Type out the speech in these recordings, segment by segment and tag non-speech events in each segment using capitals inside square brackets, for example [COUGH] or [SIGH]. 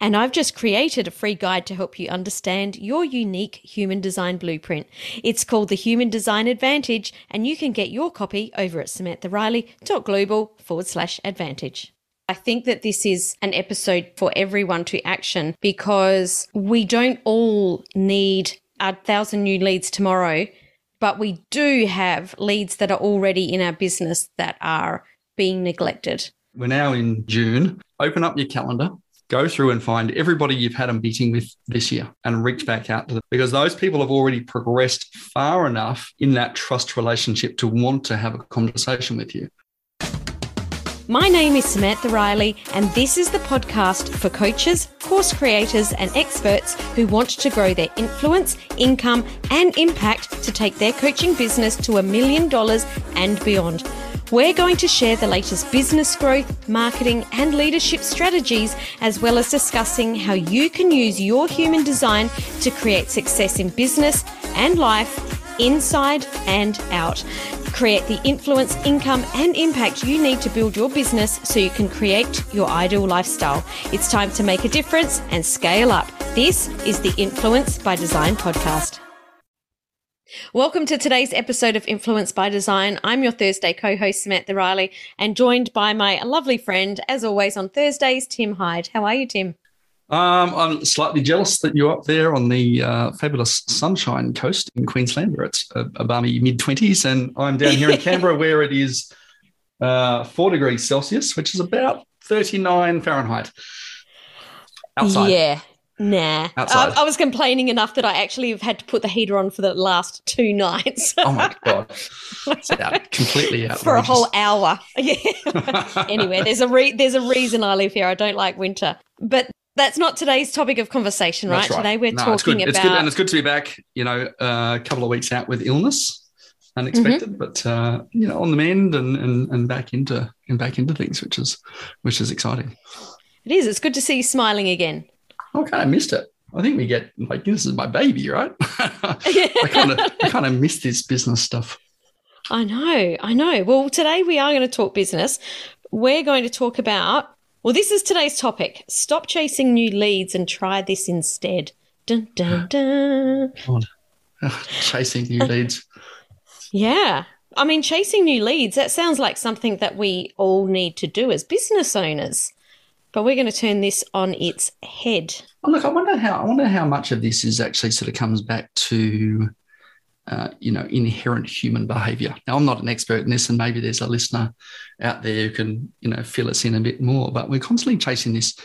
And I've just created a free guide to help you understand your unique human design blueprint. It's called the Human Design Advantage, and you can get your copy over at samanthariley.global forward slash advantage. I think that this is an episode for everyone to action because we don't all need a thousand new leads tomorrow, but we do have leads that are already in our business that are being neglected. We're now in June. Open up your calendar, go through and find everybody you've had a meeting with this year and reach back out to them because those people have already progressed far enough in that trust relationship to want to have a conversation with you. My name is Samantha Riley, and this is the podcast for coaches, course creators, and experts who want to grow their influence, income, and impact to take their coaching business to a million dollars and beyond. We're going to share the latest business growth, marketing, and leadership strategies, as well as discussing how you can use your human design to create success in business and life, inside and out create the influence, income, and impact you need to build your business so you can create your ideal lifestyle. It's time to make a difference and scale up. This is the Influence by Design podcast. Welcome to today's episode of Influence by Design. I'm your Thursday co host, Samantha Riley, and joined by my lovely friend, as always, on Thursdays, Tim Hyde. How are you, Tim? Um, I'm slightly jealous that you're up there on the uh, fabulous Sunshine Coast in Queensland, where it's a, a balmy mid 20s, and I'm down here in [LAUGHS] Canberra, where it is uh, four degrees Celsius, which is about 39 Fahrenheit. Outside. Yeah. Nah. I, I, was complaining enough that I actually have had to put the heater on for the last two nights. oh my [LAUGHS] god, it's out, completely out for a whole hour. [LAUGHS] Yeah. [LAUGHS] anyway, there's a re- there's a reason I live here. I don't like winter, but that's not today's topic of conversation, right? right. Today we're no, talking it's good. about. It's good, and it's good to be back. You know, uh, a couple of weeks out with illness, unexpected, mm-hmm. but uh, you know, on the mend and, and and back into and back into things, which is which is exciting. It is. It's good to see you smiling again. I kind of missed it. I think we get like this is my baby, right? [LAUGHS] I kind of I kind of miss this business stuff. I know, I know. Well, today we are going to talk business. We're going to talk about well, this is today's topic. Stop chasing new leads and try this instead. Dun, dun, dun. [LAUGHS] chasing new leads. Yeah. I mean, chasing new leads, that sounds like something that we all need to do as business owners. But we're going to turn this on its head. Oh, look, I wonder how I wonder how much of this is actually sort of comes back to uh, you know, inherent human behavior. Now, I'm not an expert in this, and maybe there's a listener out there who can, you know, fill us in a bit more. But we're constantly chasing this,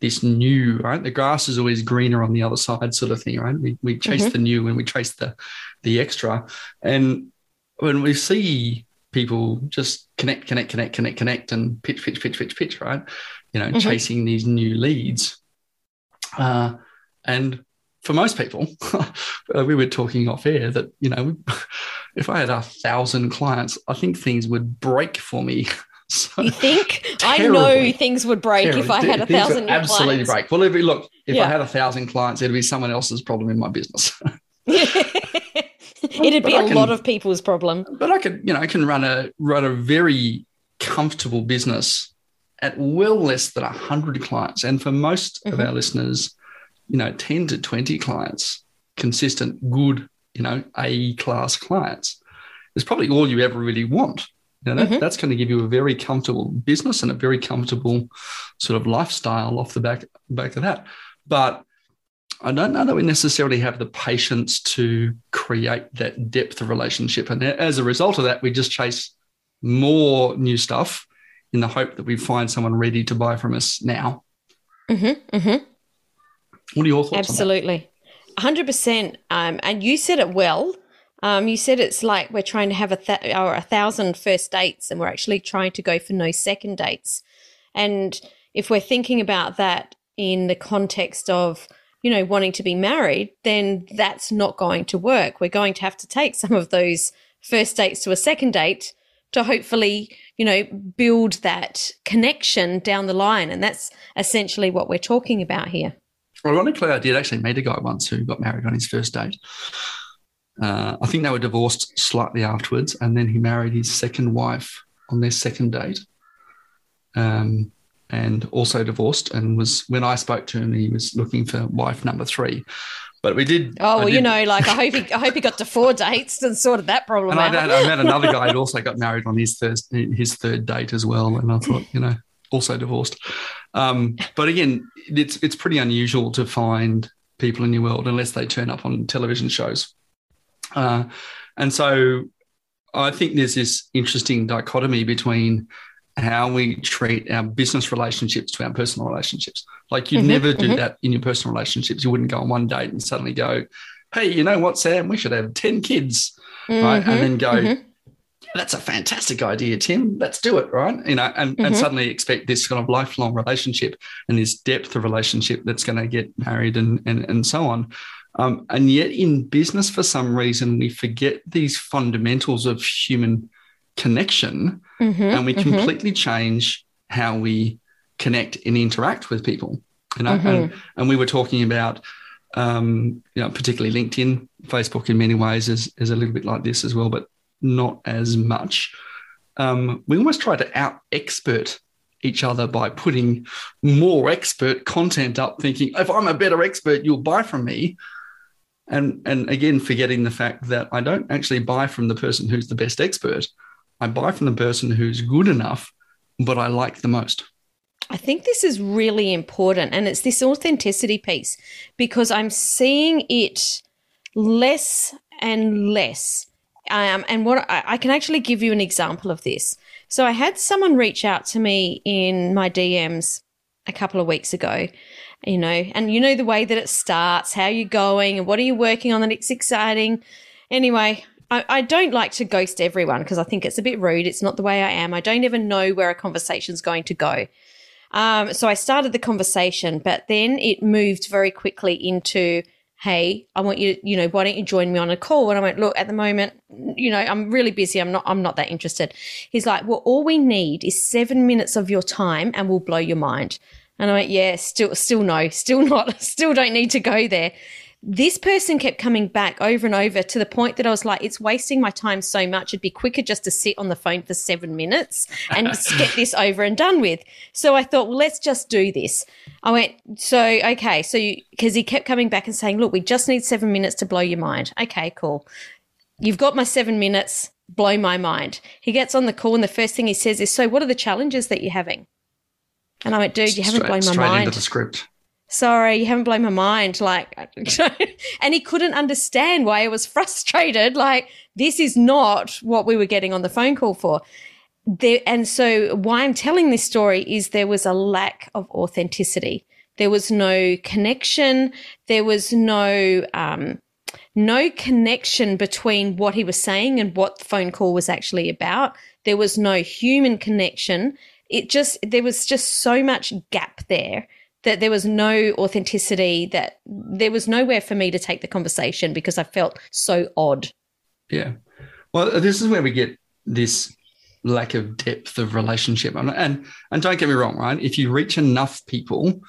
this new, right? The grass is always greener on the other side, sort of thing, right? We, we chase mm-hmm. the new and we chase the, the extra, and when we see people just connect, connect, connect, connect, connect, and pitch, pitch, pitch, pitch, pitch, right? You know, mm-hmm. chasing these new leads, uh, and for most people, [LAUGHS] uh, we were talking off air that, you know, [LAUGHS] if I had a thousand clients, I think things would break for me. [LAUGHS] So you think? I know things would break terribly. if I had a thousand absolutely clients. break. Well, if we look, if yeah. I had a thousand clients, it'd be someone else's problem in my business. it'd be a can, lot of people's problem. But I could, you know, I can run a run a very comfortable business at well less than hundred clients. And for most mm-hmm. of our listeners, you know, 10 to 20 clients, consistent, good, you know, A class clients, is probably all you ever really want. You know, that, mm-hmm. that's going to give you a very comfortable business and a very comfortable sort of lifestyle off the back back of that. But I don't know that we necessarily have the patience to create that depth of relationship. And as a result of that, we just chase more new stuff in the hope that we find someone ready to buy from us now. Mm-hmm, mm-hmm. What are your thoughts? Absolutely, hundred um, percent. And you said it well. Um, you said it's like we're trying to have a th- or a thousand first dates, and we're actually trying to go for no second dates. And if we're thinking about that, in the context of, you know, wanting to be married, then that's not going to work. We're going to have to take some of those first dates to a second date to hopefully, you know, build that connection down the line. And that's essentially what we're talking about here. Ironically, I did actually meet a guy once who got married on his first date. Uh, I think they were divorced slightly afterwards, and then he married his second wife on their second date. Um, and also divorced, and was when I spoke to him, he was looking for wife number three. But we did. Oh well, did, you know, like I hope he, I hope he got to four [LAUGHS] dates and sorted that problem and out. I, I met another guy who also got married on his third his third date as well, and I thought, you know, also divorced. Um, but again, it's it's pretty unusual to find people in your world unless they turn up on television shows. Uh, and so I think there's this interesting dichotomy between how we treat our business relationships to our personal relationships. Like you'd mm-hmm, never do mm-hmm. that in your personal relationships. You wouldn't go on one date and suddenly go, "Hey, you know what, Sam? We should have ten kids," mm-hmm, right? And then go, mm-hmm. "That's a fantastic idea, Tim. Let's do it," right? You know, and and mm-hmm. suddenly expect this kind of lifelong relationship and this depth of relationship that's going to get married and and and so on. Um, and yet, in business, for some reason, we forget these fundamentals of human connection mm-hmm, and we mm-hmm. completely change how we connect and interact with people. You know, mm-hmm. and, and we were talking about, um, you know, particularly LinkedIn, Facebook in many ways is, is a little bit like this as well, but not as much. Um, we almost try to out expert each other by putting more expert content up, thinking, if I'm a better expert, you'll buy from me. And, and again, forgetting the fact that I don't actually buy from the person who's the best expert. I buy from the person who's good enough, but I like the most. I think this is really important. And it's this authenticity piece because I'm seeing it less and less. Um, and what I, I can actually give you an example of this. So I had someone reach out to me in my DMs a couple of weeks ago, you know, and you know the way that it starts, how you're going, and what are you working on that's exciting. Anyway, I, I don't like to ghost everyone because I think it's a bit rude. It's not the way I am. I don't even know where a conversation's going to go. Um, so I started the conversation, but then it moved very quickly into, hey, I want you, you know, why don't you join me on a call? And I went, look, at the moment, you know, I'm really busy. I'm not, I'm not that interested. He's like, well, all we need is seven minutes of your time and we'll blow your mind. And I went, yeah, still, still no, still not, [LAUGHS] still don't need to go there this person kept coming back over and over to the point that I was like, it's wasting my time so much. It'd be quicker just to sit on the phone for seven minutes and [LAUGHS] get this over and done with. So I thought, well, let's just do this. I went, so, okay. So, because he kept coming back and saying, look, we just need seven minutes to blow your mind. Okay, cool. You've got my seven minutes, blow my mind. He gets on the call and the first thing he says is, so what are the challenges that you're having? And I went, dude, you haven't blown my mind. straight. Into the script sorry, you haven't blown my mind. Like, [LAUGHS] and he couldn't understand why I was frustrated. Like, this is not what we were getting on the phone call for. There, and so, why I'm telling this story is there was a lack of authenticity. There was no connection. There was no, um, no connection between what he was saying and what the phone call was actually about. There was no human connection. It just, there was just so much gap there that there was no authenticity, that there was nowhere for me to take the conversation because I felt so odd. Yeah. Well, this is where we get this lack of depth of relationship. And, and, and don't get me wrong, right? If you reach enough people,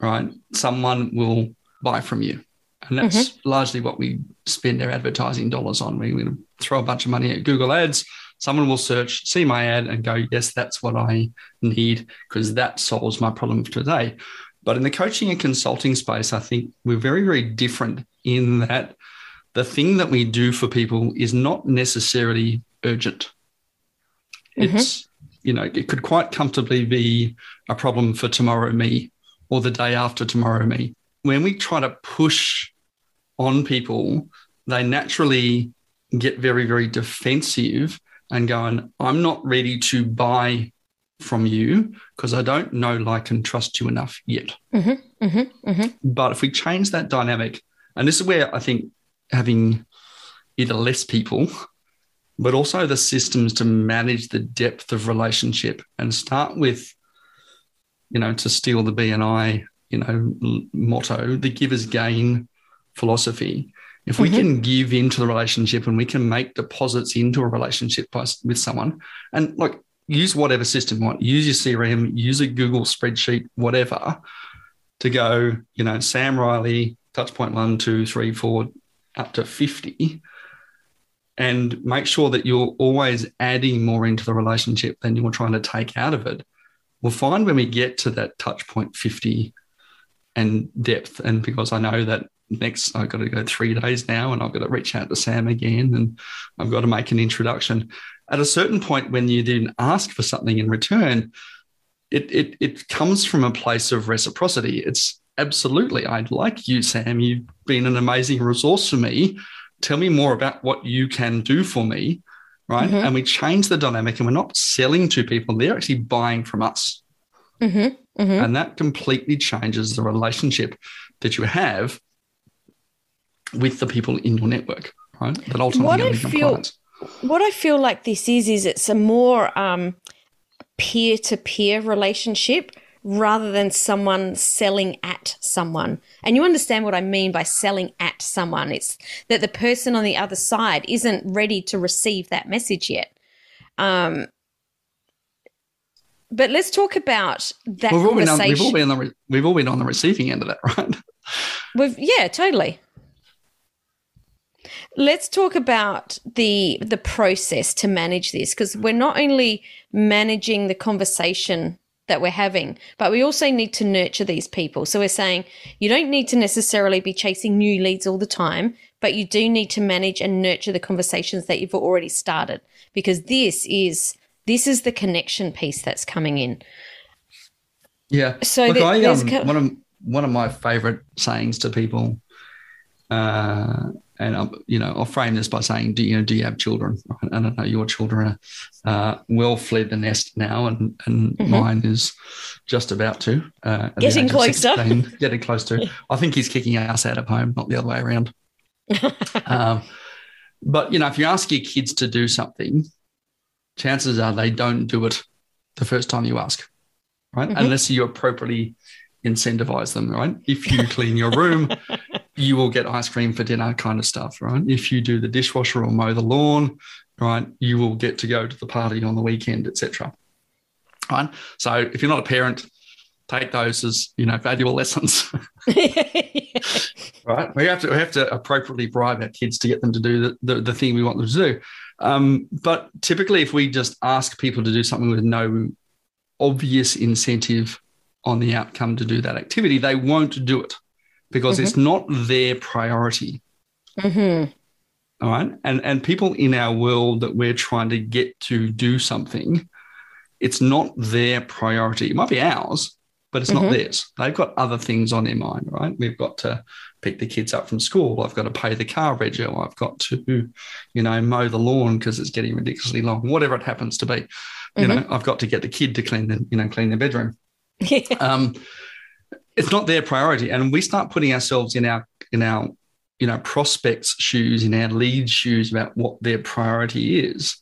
right, someone will buy from you. And that's mm-hmm. largely what we spend our advertising dollars on. We, we throw a bunch of money at Google Ads someone will search, see my ad, and go, yes, that's what I need because that solves my problem for today. But in the coaching and consulting space, I think we're very, very different in that the thing that we do for people is not necessarily urgent. Mm-hmm. It's, you know, it could quite comfortably be a problem for tomorrow me or the day after tomorrow me. When we try to push on people, they naturally get very, very defensive and going, I'm not ready to buy from you because I don't know, like, and trust you enough yet. Mm-hmm, mm-hmm, mm-hmm. But if we change that dynamic, and this is where I think having either less people, but also the systems to manage the depth of relationship and start with, you know, to steal the BNI you know motto, the givers gain philosophy. If we mm-hmm. can give into the relationship and we can make deposits into a relationship with someone, and like use whatever system you want, use your CRM, use a Google spreadsheet, whatever, to go, you know, Sam Riley, touch point one, two, three, four, up to 50 and make sure that you're always adding more into the relationship than you're trying to take out of it. We'll find when we get to that touch point 50 and depth, and because I know that next I've got to go three days now and I've got to reach out to Sam again and I've got to make an introduction. At a certain point, when you didn't ask for something in return, it, it, it comes from a place of reciprocity. It's absolutely, I'd like you, Sam. You've been an amazing resource for me tell me more about what you can do for me right mm-hmm. and we change the dynamic and we're not selling to people they're actually buying from us mm-hmm. Mm-hmm. and that completely changes the relationship that you have with the people in your network right that ultimately what I feel clients. what I feel like this is is it's a more um, peer-to-peer relationship rather than someone selling at someone. And you understand what I mean by selling at someone. It's that the person on the other side isn't ready to receive that message yet. Um, but let's talk about that we've all been on, we've all been on the we've all been on the receiving end of that, [LAUGHS] right? We've yeah, totally. Let's talk about the the process to manage this because we're not only managing the conversation that we're having, but we also need to nurture these people. So we're saying you don't need to necessarily be chasing new leads all the time, but you do need to manage and nurture the conversations that you've already started because this is this is the connection piece that's coming in. Yeah. So Look, I, um, one of one of my favorite sayings to people uh, and um, you know, I'll frame this by saying, do you know, do you have children? I don't know, your children are uh, well fled the nest now, and and mm-hmm. mine is just about to uh, getting closer, 16, [LAUGHS] getting close to. I think he's kicking us out of home, not the other way around. [LAUGHS] um, but you know, if you ask your kids to do something, chances are they don't do it the first time you ask, right? Mm-hmm. Unless you appropriately incentivize them, right? If you clean your room, [LAUGHS] you will get ice cream for dinner kind of stuff, right? If you do the dishwasher or mow the lawn, right, you will get to go to the party on the weekend, etc. Right. So if you're not a parent, take those as you know valuable lessons. [LAUGHS] [LAUGHS] right. We have to we have to appropriately bribe our kids to get them to do the, the, the thing we want them to do. Um, but typically, if we just ask people to do something with no obvious incentive on the outcome to do that activity, they won't do it because mm-hmm. it's not their priority. Mm-hmm. All right. And, and people in our world that we're trying to get to do something, it's not their priority. It might be ours, but it's mm-hmm. not theirs. They've got other things on their mind, right? We've got to pick the kids up from school. I've got to pay the car rego. I've got to, you know, mow the lawn because it's getting ridiculously long, whatever it happens to be. You know, mm-hmm. I've got to get the kid to clean the, you know, clean their bedroom. [LAUGHS] um, it's not their priority, and we start putting ourselves in our in our you know prospects' shoes, in our lead shoes about what their priority is.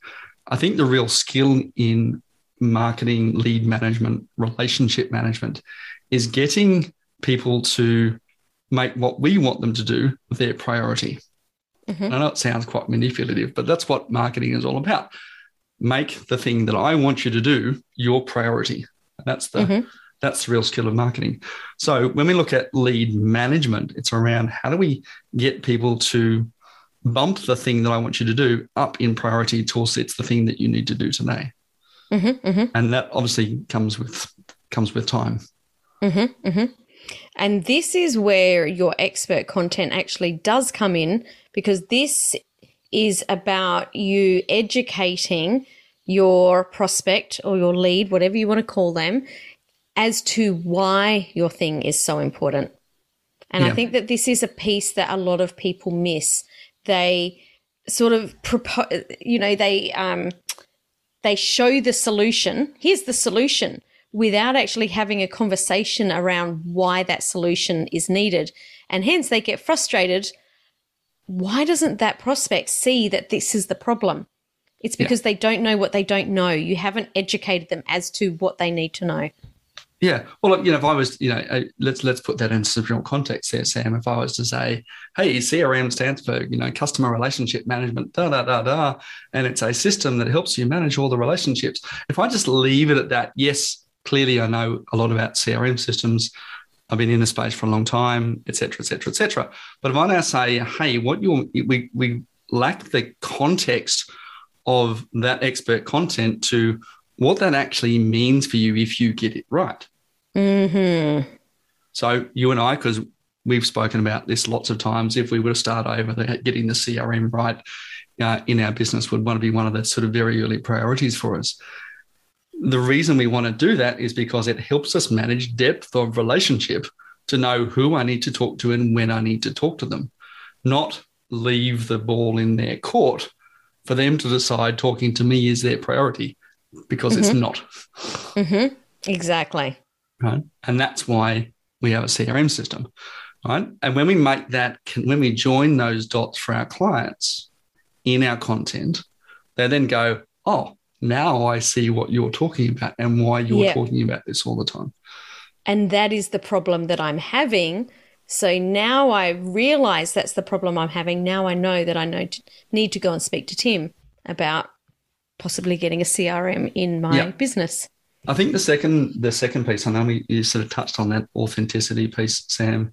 I think the real skill in marketing, lead management, relationship management is getting people to make what we want them to do their priority. Mm-hmm. I know it sounds quite manipulative, but that's what marketing is all about. Make the thing that I want you to do your priority. That's the mm-hmm. That's the real skill of marketing. So when we look at lead management, it's around how do we get people to bump the thing that I want you to do up in priority towards it's the thing that you need to do today. Mm-hmm, mm-hmm. And that obviously comes with comes with time. Mm-hmm, mm-hmm. and this is where your expert content actually does come in because this is about you educating your prospect or your lead, whatever you want to call them, as to why your thing is so important. And yeah. I think that this is a piece that a lot of people miss. They sort of propose, you know, they um, they show the solution. Here's the solution without actually having a conversation around why that solution is needed. And hence they get frustrated. Why doesn't that prospect see that this is the problem? It's because yeah. they don't know what they don't know. You haven't educated them as to what they need to know. Yeah. Well, you know, if I was, you know, let's let's put that into some real context there, Sam. If I was to say, hey, CRM stands for, you know, customer relationship management, da da da da, and it's a system that helps you manage all the relationships. If I just leave it at that, yes, clearly I know a lot about CRM systems. I've been in the space for a long time, et cetera, et cetera, et cetera. But if I now say, hey, what you we we lack the context of that expert content to what that actually means for you if you get it right. Mm-hmm. So you and I, because we've spoken about this lots of times, if we were to start over the, getting the CRM right uh, in our business would want to be one of the sort of very early priorities for us. The reason we want to do that is because it helps us manage depth of relationship to know who I need to talk to and when I need to talk to them, not leave the ball in their court for them to decide talking to me is their priority because mm-hmm. it's not. Mm-hmm. Exactly. Right. And that's why we have a CRM system. Right. And when we make that, when we join those dots for our clients in our content, they then go, oh, now I see what you're talking about and why you're yep. talking about this all the time. And that is the problem that I'm having. So now I realize that's the problem I'm having. Now I know that I know to, need to go and speak to Tim about possibly getting a CRM in my business. I think the second the second piece, I know we, you sort of touched on that authenticity piece, Sam,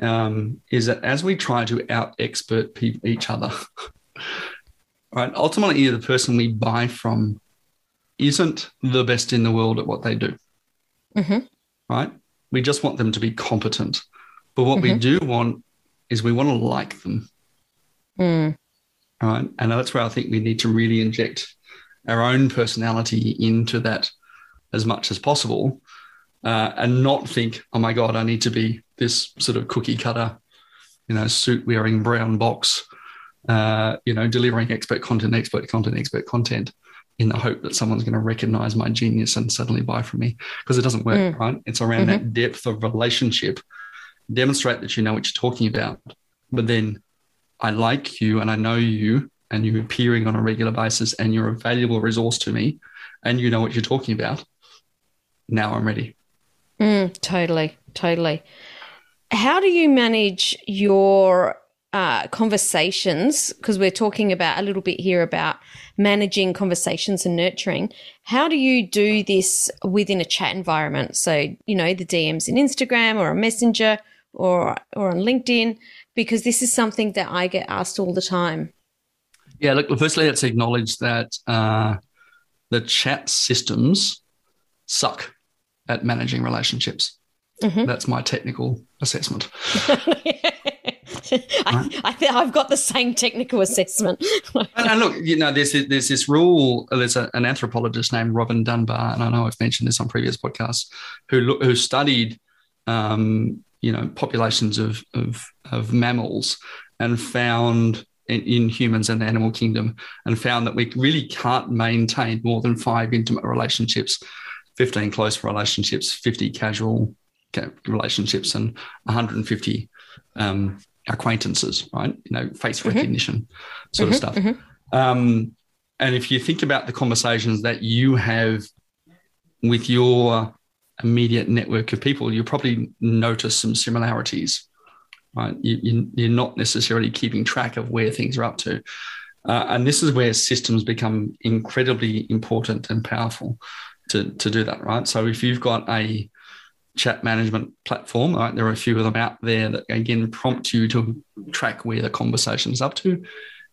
um, is that as we try to out expert pe- each other, [LAUGHS] right? Ultimately, the person we buy from isn't the best in the world at what they do, mm-hmm. right? We just want them to be competent, but what mm-hmm. we do want is we want to like them, mm. right? And that's where I think we need to really inject our own personality into that as much as possible uh, and not think, oh my God, I need to be this sort of cookie cutter, you know, suit wearing brown box, uh, you know, delivering expert content, expert content, expert content in the hope that someone's going to recognize my genius and suddenly buy from me because it doesn't work, mm. right? It's around mm-hmm. that depth of relationship. Demonstrate that you know what you're talking about, but then I like you and I know you and you're appearing on a regular basis and you're a valuable resource to me and you know what you're talking about, now I'm ready. Mm, totally, totally. How do you manage your uh, conversations? Because we're talking about a little bit here about managing conversations and nurturing. How do you do this within a chat environment? So, you know, the DMs in Instagram or a messenger or or on LinkedIn, because this is something that I get asked all the time. Yeah, look, firstly, let's acknowledge that uh, the chat systems suck at managing relationships. Mm-hmm. That's my technical assessment. [LAUGHS] I, I think I've got the same technical assessment. and, and, look, you know, there's there's this rule. There's a, an anthropologist named Robin Dunbar, and I know I've mentioned this on previous podcasts, who who studied, um, you know, populations of, of of mammals and found in, humans and the animal kingdom and found that we really can't maintain more than five intimate relationships 15 close relationships 50 casual relationships and 150 um, acquaintances right you know face mm-hmm. recognition sort mm-hmm, of stuff mm-hmm. um, and if you think about the conversations that you have with your immediate network of people you probably notice some similarities right? You, are not necessarily keeping track of where things are up to. Uh, and this is where systems become incredibly important and powerful to, to do that, right? So if you've got a chat management platform, right, there are a few of them out there that again prompt you to track where the conversation is up to.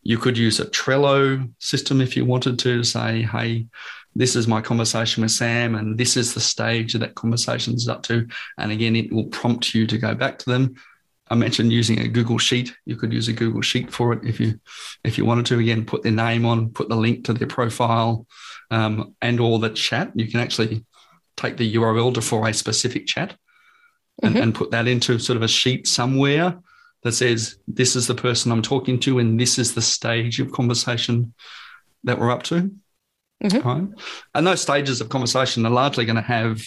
You could use a Trello system if you wanted to, say, hey, this is my conversation with Sam, and this is the stage that conversation is up to. And again, it will prompt you to go back to them I mentioned using a Google Sheet. You could use a Google Sheet for it if you if you wanted to. Again, put their name on, put the link to their profile, um, and all the chat. You can actually take the URL to for a specific chat and, mm-hmm. and put that into sort of a sheet somewhere that says this is the person I'm talking to and this is the stage of conversation that we're up to. Mm-hmm. Right. And those stages of conversation are largely going to have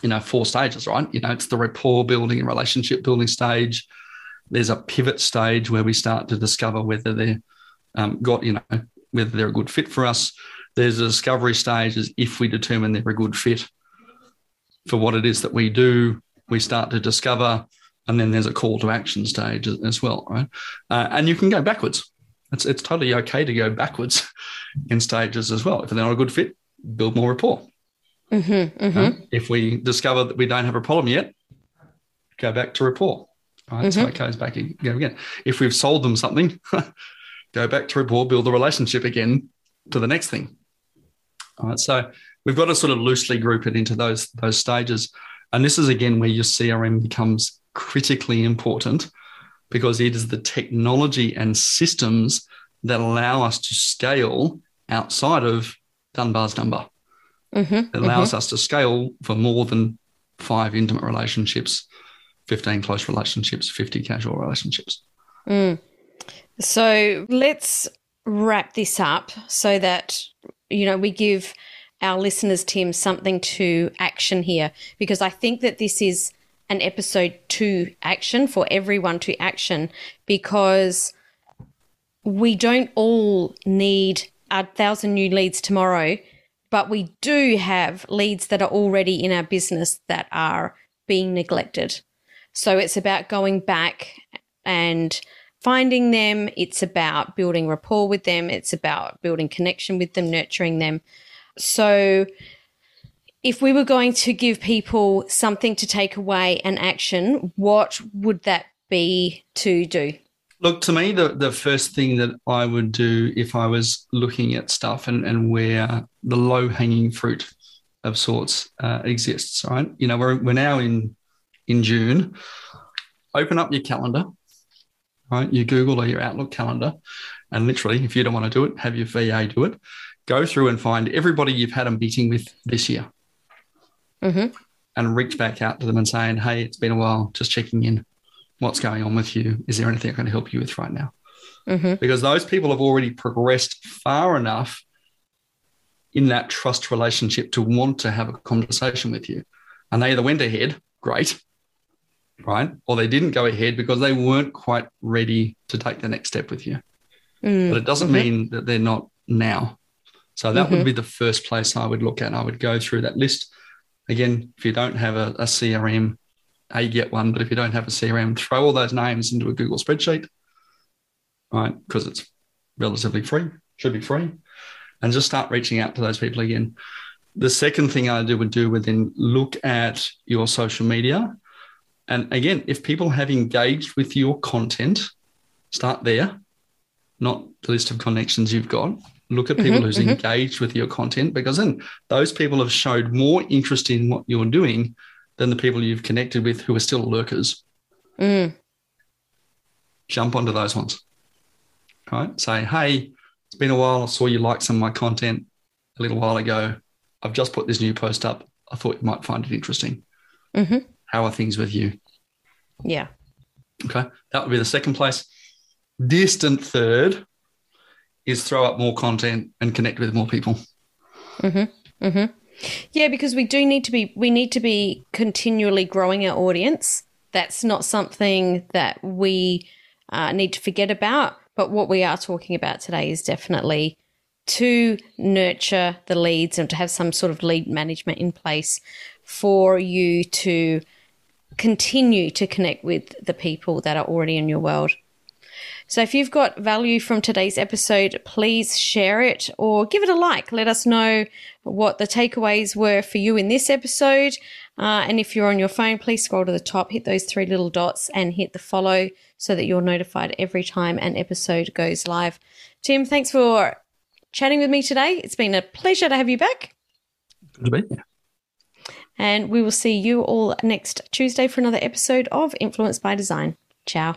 you know, four stages, right? You know, it's the rapport building and relationship building stage. There's a pivot stage where we start to discover whether they're um, got, you know, whether they're a good fit for us. There's a discovery stage as if we determine they're a good fit. for what it is that we do. We start to discover, and then there's a call to action stage as well, right? Uh, and you can go backwards. It's, it's totally okay to go backwards [LAUGHS] in stages as well. If they're not a good fit, build more rapport. Mm-hmm, mm-hmm. If we discover that we don't have a problem yet, go back to rapport. Right. Mm-hmm. So it goes back again. If we've sold them something, [LAUGHS] go back to rapport, build the relationship again to the next thing. All right. So we've got to sort of loosely group it into those those stages. And this is again where your CRM becomes critically important because it is the technology and systems that allow us to scale outside of Dunbar's number. Mm-hmm, it allows mm-hmm. us to scale for more than five intimate relationships, 15 close relationships, 50 casual relationships. Mm. So let's wrap this up so that, you know, we give our listeners, Tim, something to action here because I think that this is an episode to action for everyone to action because we don't all need a thousand new leads tomorrow but we do have leads that are already in our business that are being neglected. So it's about going back and finding them. It's about building rapport with them. It's about building connection with them, nurturing them. So if we were going to give people something to take away and action, what would that be to do? Look, to me, the, the first thing that I would do if I was looking at stuff and, and where the low hanging fruit of sorts uh, exists, right? You know, we're, we're now in, in June. Open up your calendar, right? Your Google or your Outlook calendar. And literally, if you don't want to do it, have your VA do it. Go through and find everybody you've had a meeting with this year. Mm-hmm. And reach back out to them and saying, hey, it's been a while, just checking in what's going on with you? Is there anything I can help you with right now? Mm-hmm. Because those people have already progressed far enough in that trust relationship to want to have a conversation with you. And they either went ahead, great, right? Or they didn't go ahead because they weren't quite ready to take the next step with you. Mm-hmm. But it doesn't mm-hmm. mean that they're not now. So that would mm-hmm. be the first place I would look at. I would go through that list. Again, if you don't have a, a CRM, a, get one. But if you don't have a CRM, throw all those names into a Google spreadsheet, right? Because it's relatively free, should be free, and just start reaching out to those people again. The second thing I do would do would then look at your social media. And again, if people have engaged with your content, start there, not the list of connections you've got. Look at people mm-hmm, who's mm-hmm. engaged with your content because then those people have showed more interest in what you're doing than the people you've connected with who are still lurkers. Mm. Jump onto those ones. Right? Say, hey, it's been a while. I saw you like some of my content a little while ago. I've just put this new post up. I thought you might find it interesting. Mm-hmm. How are things with you? Yeah. Okay. That would be the second place. Distant third is throw up more content and connect with more people. Mm-hmm. Mm-hmm. Yeah, because we do need to be we need to be continually growing our audience. That's not something that we uh, need to forget about. But what we are talking about today is definitely to nurture the leads and to have some sort of lead management in place for you to continue to connect with the people that are already in your world. So if you've got value from today's episode, please share it or give it a like. Let us know what the takeaways were for you in this episode. Uh, and if you're on your phone, please scroll to the top, hit those three little dots, and hit the follow so that you're notified every time an episode goes live. Tim, thanks for chatting with me today. It's been a pleasure to have you back. Good to be here. And we will see you all next Tuesday for another episode of Influence by Design. Ciao.